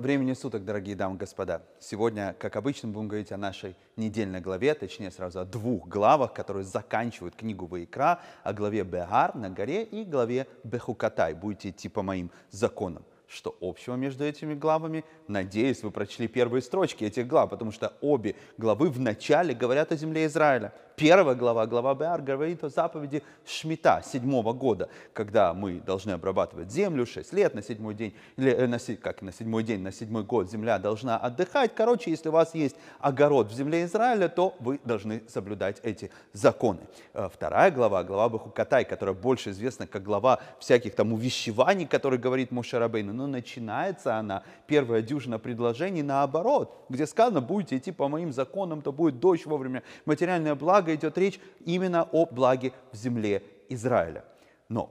времени суток, дорогие дамы и господа. Сегодня, как обычно, будем говорить о нашей недельной главе, точнее сразу о двух главах, которые заканчивают книгу Ваикра, о главе Бегар на горе и главе Бехукатай. Будете идти по моим законам. Что общего между этими главами? Надеюсь, вы прочли первые строчки этих глав, потому что обе главы в начале говорят о земле Израиля. Первая глава, глава Беар, говорит о заповеди Шмита седьмого года, когда мы должны обрабатывать землю 6 лет на седьмой день, или э, на, как на седьмой день, на седьмой год земля должна отдыхать. Короче, если у вас есть огород в земле Израиля, то вы должны соблюдать эти законы. Э, вторая глава, глава Бахукатай, которая больше известна как глава всяких там увещеваний, которые говорит Мушарабейна, но начинается она, первая дюжина предложений наоборот, где сказано, будете идти по моим законам, то будет дождь вовремя, материальное благо идет речь именно о благе в земле Израиля. Но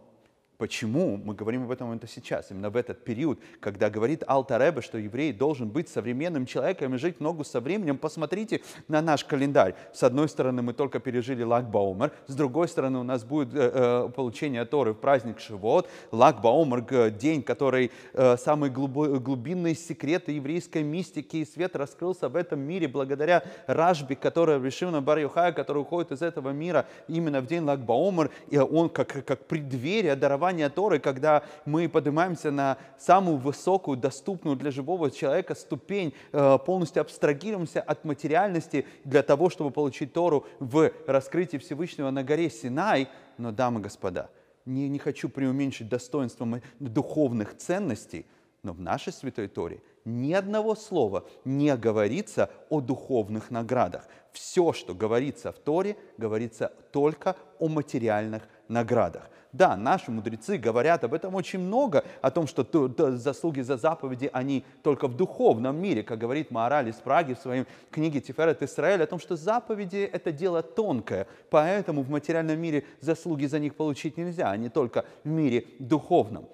Почему мы говорим об этом это сейчас, именно в этот период, когда говорит Алтаребе, что еврей должен быть современным человеком и жить ногу со временем? Посмотрите на наш календарь. С одной стороны, мы только пережили Лагбаумер, с другой стороны, у нас будет э, э, получение Торы в праздник Шивот. Лагбаумер – день, который э, самые глубинные секреты еврейской мистики и свет раскрылся в этом мире благодаря Рашби, который решил на бар который уходит из этого мира именно в день Лагбаумер, и он как, как преддверие дарования дарования Торы, когда мы поднимаемся на самую высокую, доступную для живого человека ступень, э, полностью абстрагируемся от материальности для того, чтобы получить Тору в раскрытии Всевышнего на горе Синай. Но, дамы и господа, не, не хочу преуменьшить достоинство духовных ценностей, но в нашей Святой Торе ни одного слова не говорится о духовных наградах. Все, что говорится в Торе, говорится только о материальных наградах. Да, наши мудрецы говорят об этом очень много, о том, что заслуги за заповеди, они только в духовном мире, как говорит Маораль из Праги в своей книге Тиферет Исраэль, о том, что заповеди – это дело тонкое, поэтому в материальном мире заслуги за них получить нельзя, а не только в мире духовном.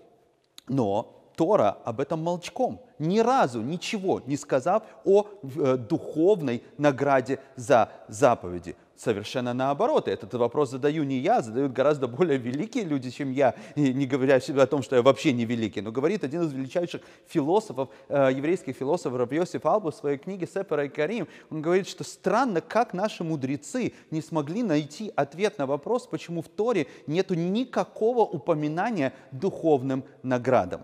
Но Тора об этом молчком, ни разу ничего не сказав о э, духовной награде за заповеди. Совершенно наоборот. Этот вопрос задаю не я, задают гораздо более великие люди, чем я, и не говоря о том, что я вообще не великий. Но говорит один из величайших философов, э, еврейских философов Рабьосиф Албу в своей книге «Сепара и Карим». Он говорит, что странно, как наши мудрецы не смогли найти ответ на вопрос, почему в Торе нет никакого упоминания духовным наградам.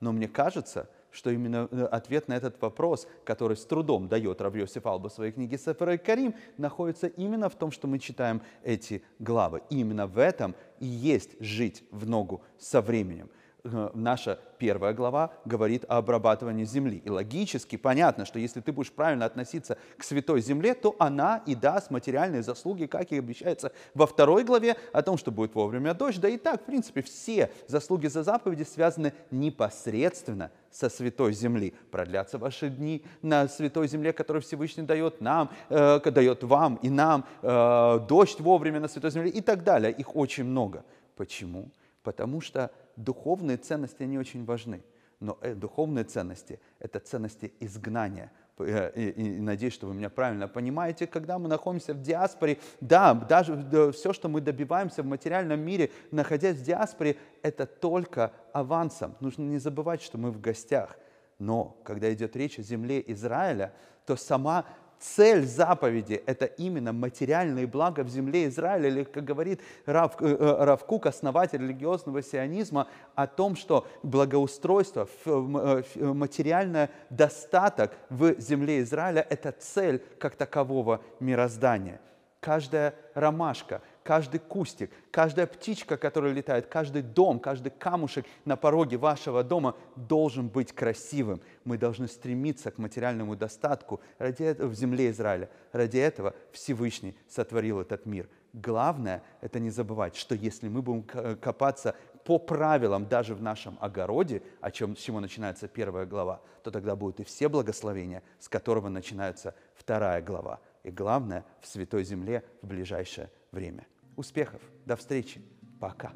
Но мне кажется, что именно э, ответ на этот вопрос, который с трудом дает Рав Йосиф Алба в своей книге Сефер и Карим, находится именно в том, что мы читаем эти главы. И именно в этом и есть жить в ногу со временем. Э, наша первая глава говорит о обрабатывании земли. И логически понятно, что если ты будешь правильно относиться к святой земле, то она и даст материальные заслуги, как и обещается во второй главе, о том, что будет вовремя дождь. Да и так, в принципе, все заслуги за заповеди связаны непосредственно со святой земли. Продлятся ваши дни на святой земле, которую Всевышний дает нам, э, дает вам и нам, э, дождь вовремя на святой земле и так далее. Их очень много. Почему? Потому что духовные ценности, они очень важны. Но э, духовные ценности – это ценности изгнания. Э, и, и, и надеюсь, что вы меня правильно понимаете, когда мы находимся в диаспоре, да, даже да, все, что мы добиваемся в материальном мире, находясь в диаспоре, это только авансом. Нужно не забывать, что мы в гостях. Но когда идет речь о земле Израиля, то сама цель заповеди – это именно материальные блага в земле Израиля, или, как говорит Рав, э, э, Рав Кук, основатель религиозного сионизма, о том, что благоустройство, э, материальный достаток в земле Израиля – это цель как такового мироздания. Каждая ромашка, каждый кустик, каждая птичка, которая летает, каждый дом, каждый камушек на пороге вашего дома должен быть красивым. Мы должны стремиться к материальному достатку ради этого, в земле Израиля. Ради этого Всевышний сотворил этот мир. Главное – это не забывать, что если мы будем копаться по правилам даже в нашем огороде, о чем, с чего начинается первая глава, то тогда будут и все благословения, с которого начинается вторая глава. И главное, в Святой Земле в ближайшее время. Успехов. До встречи. Пока.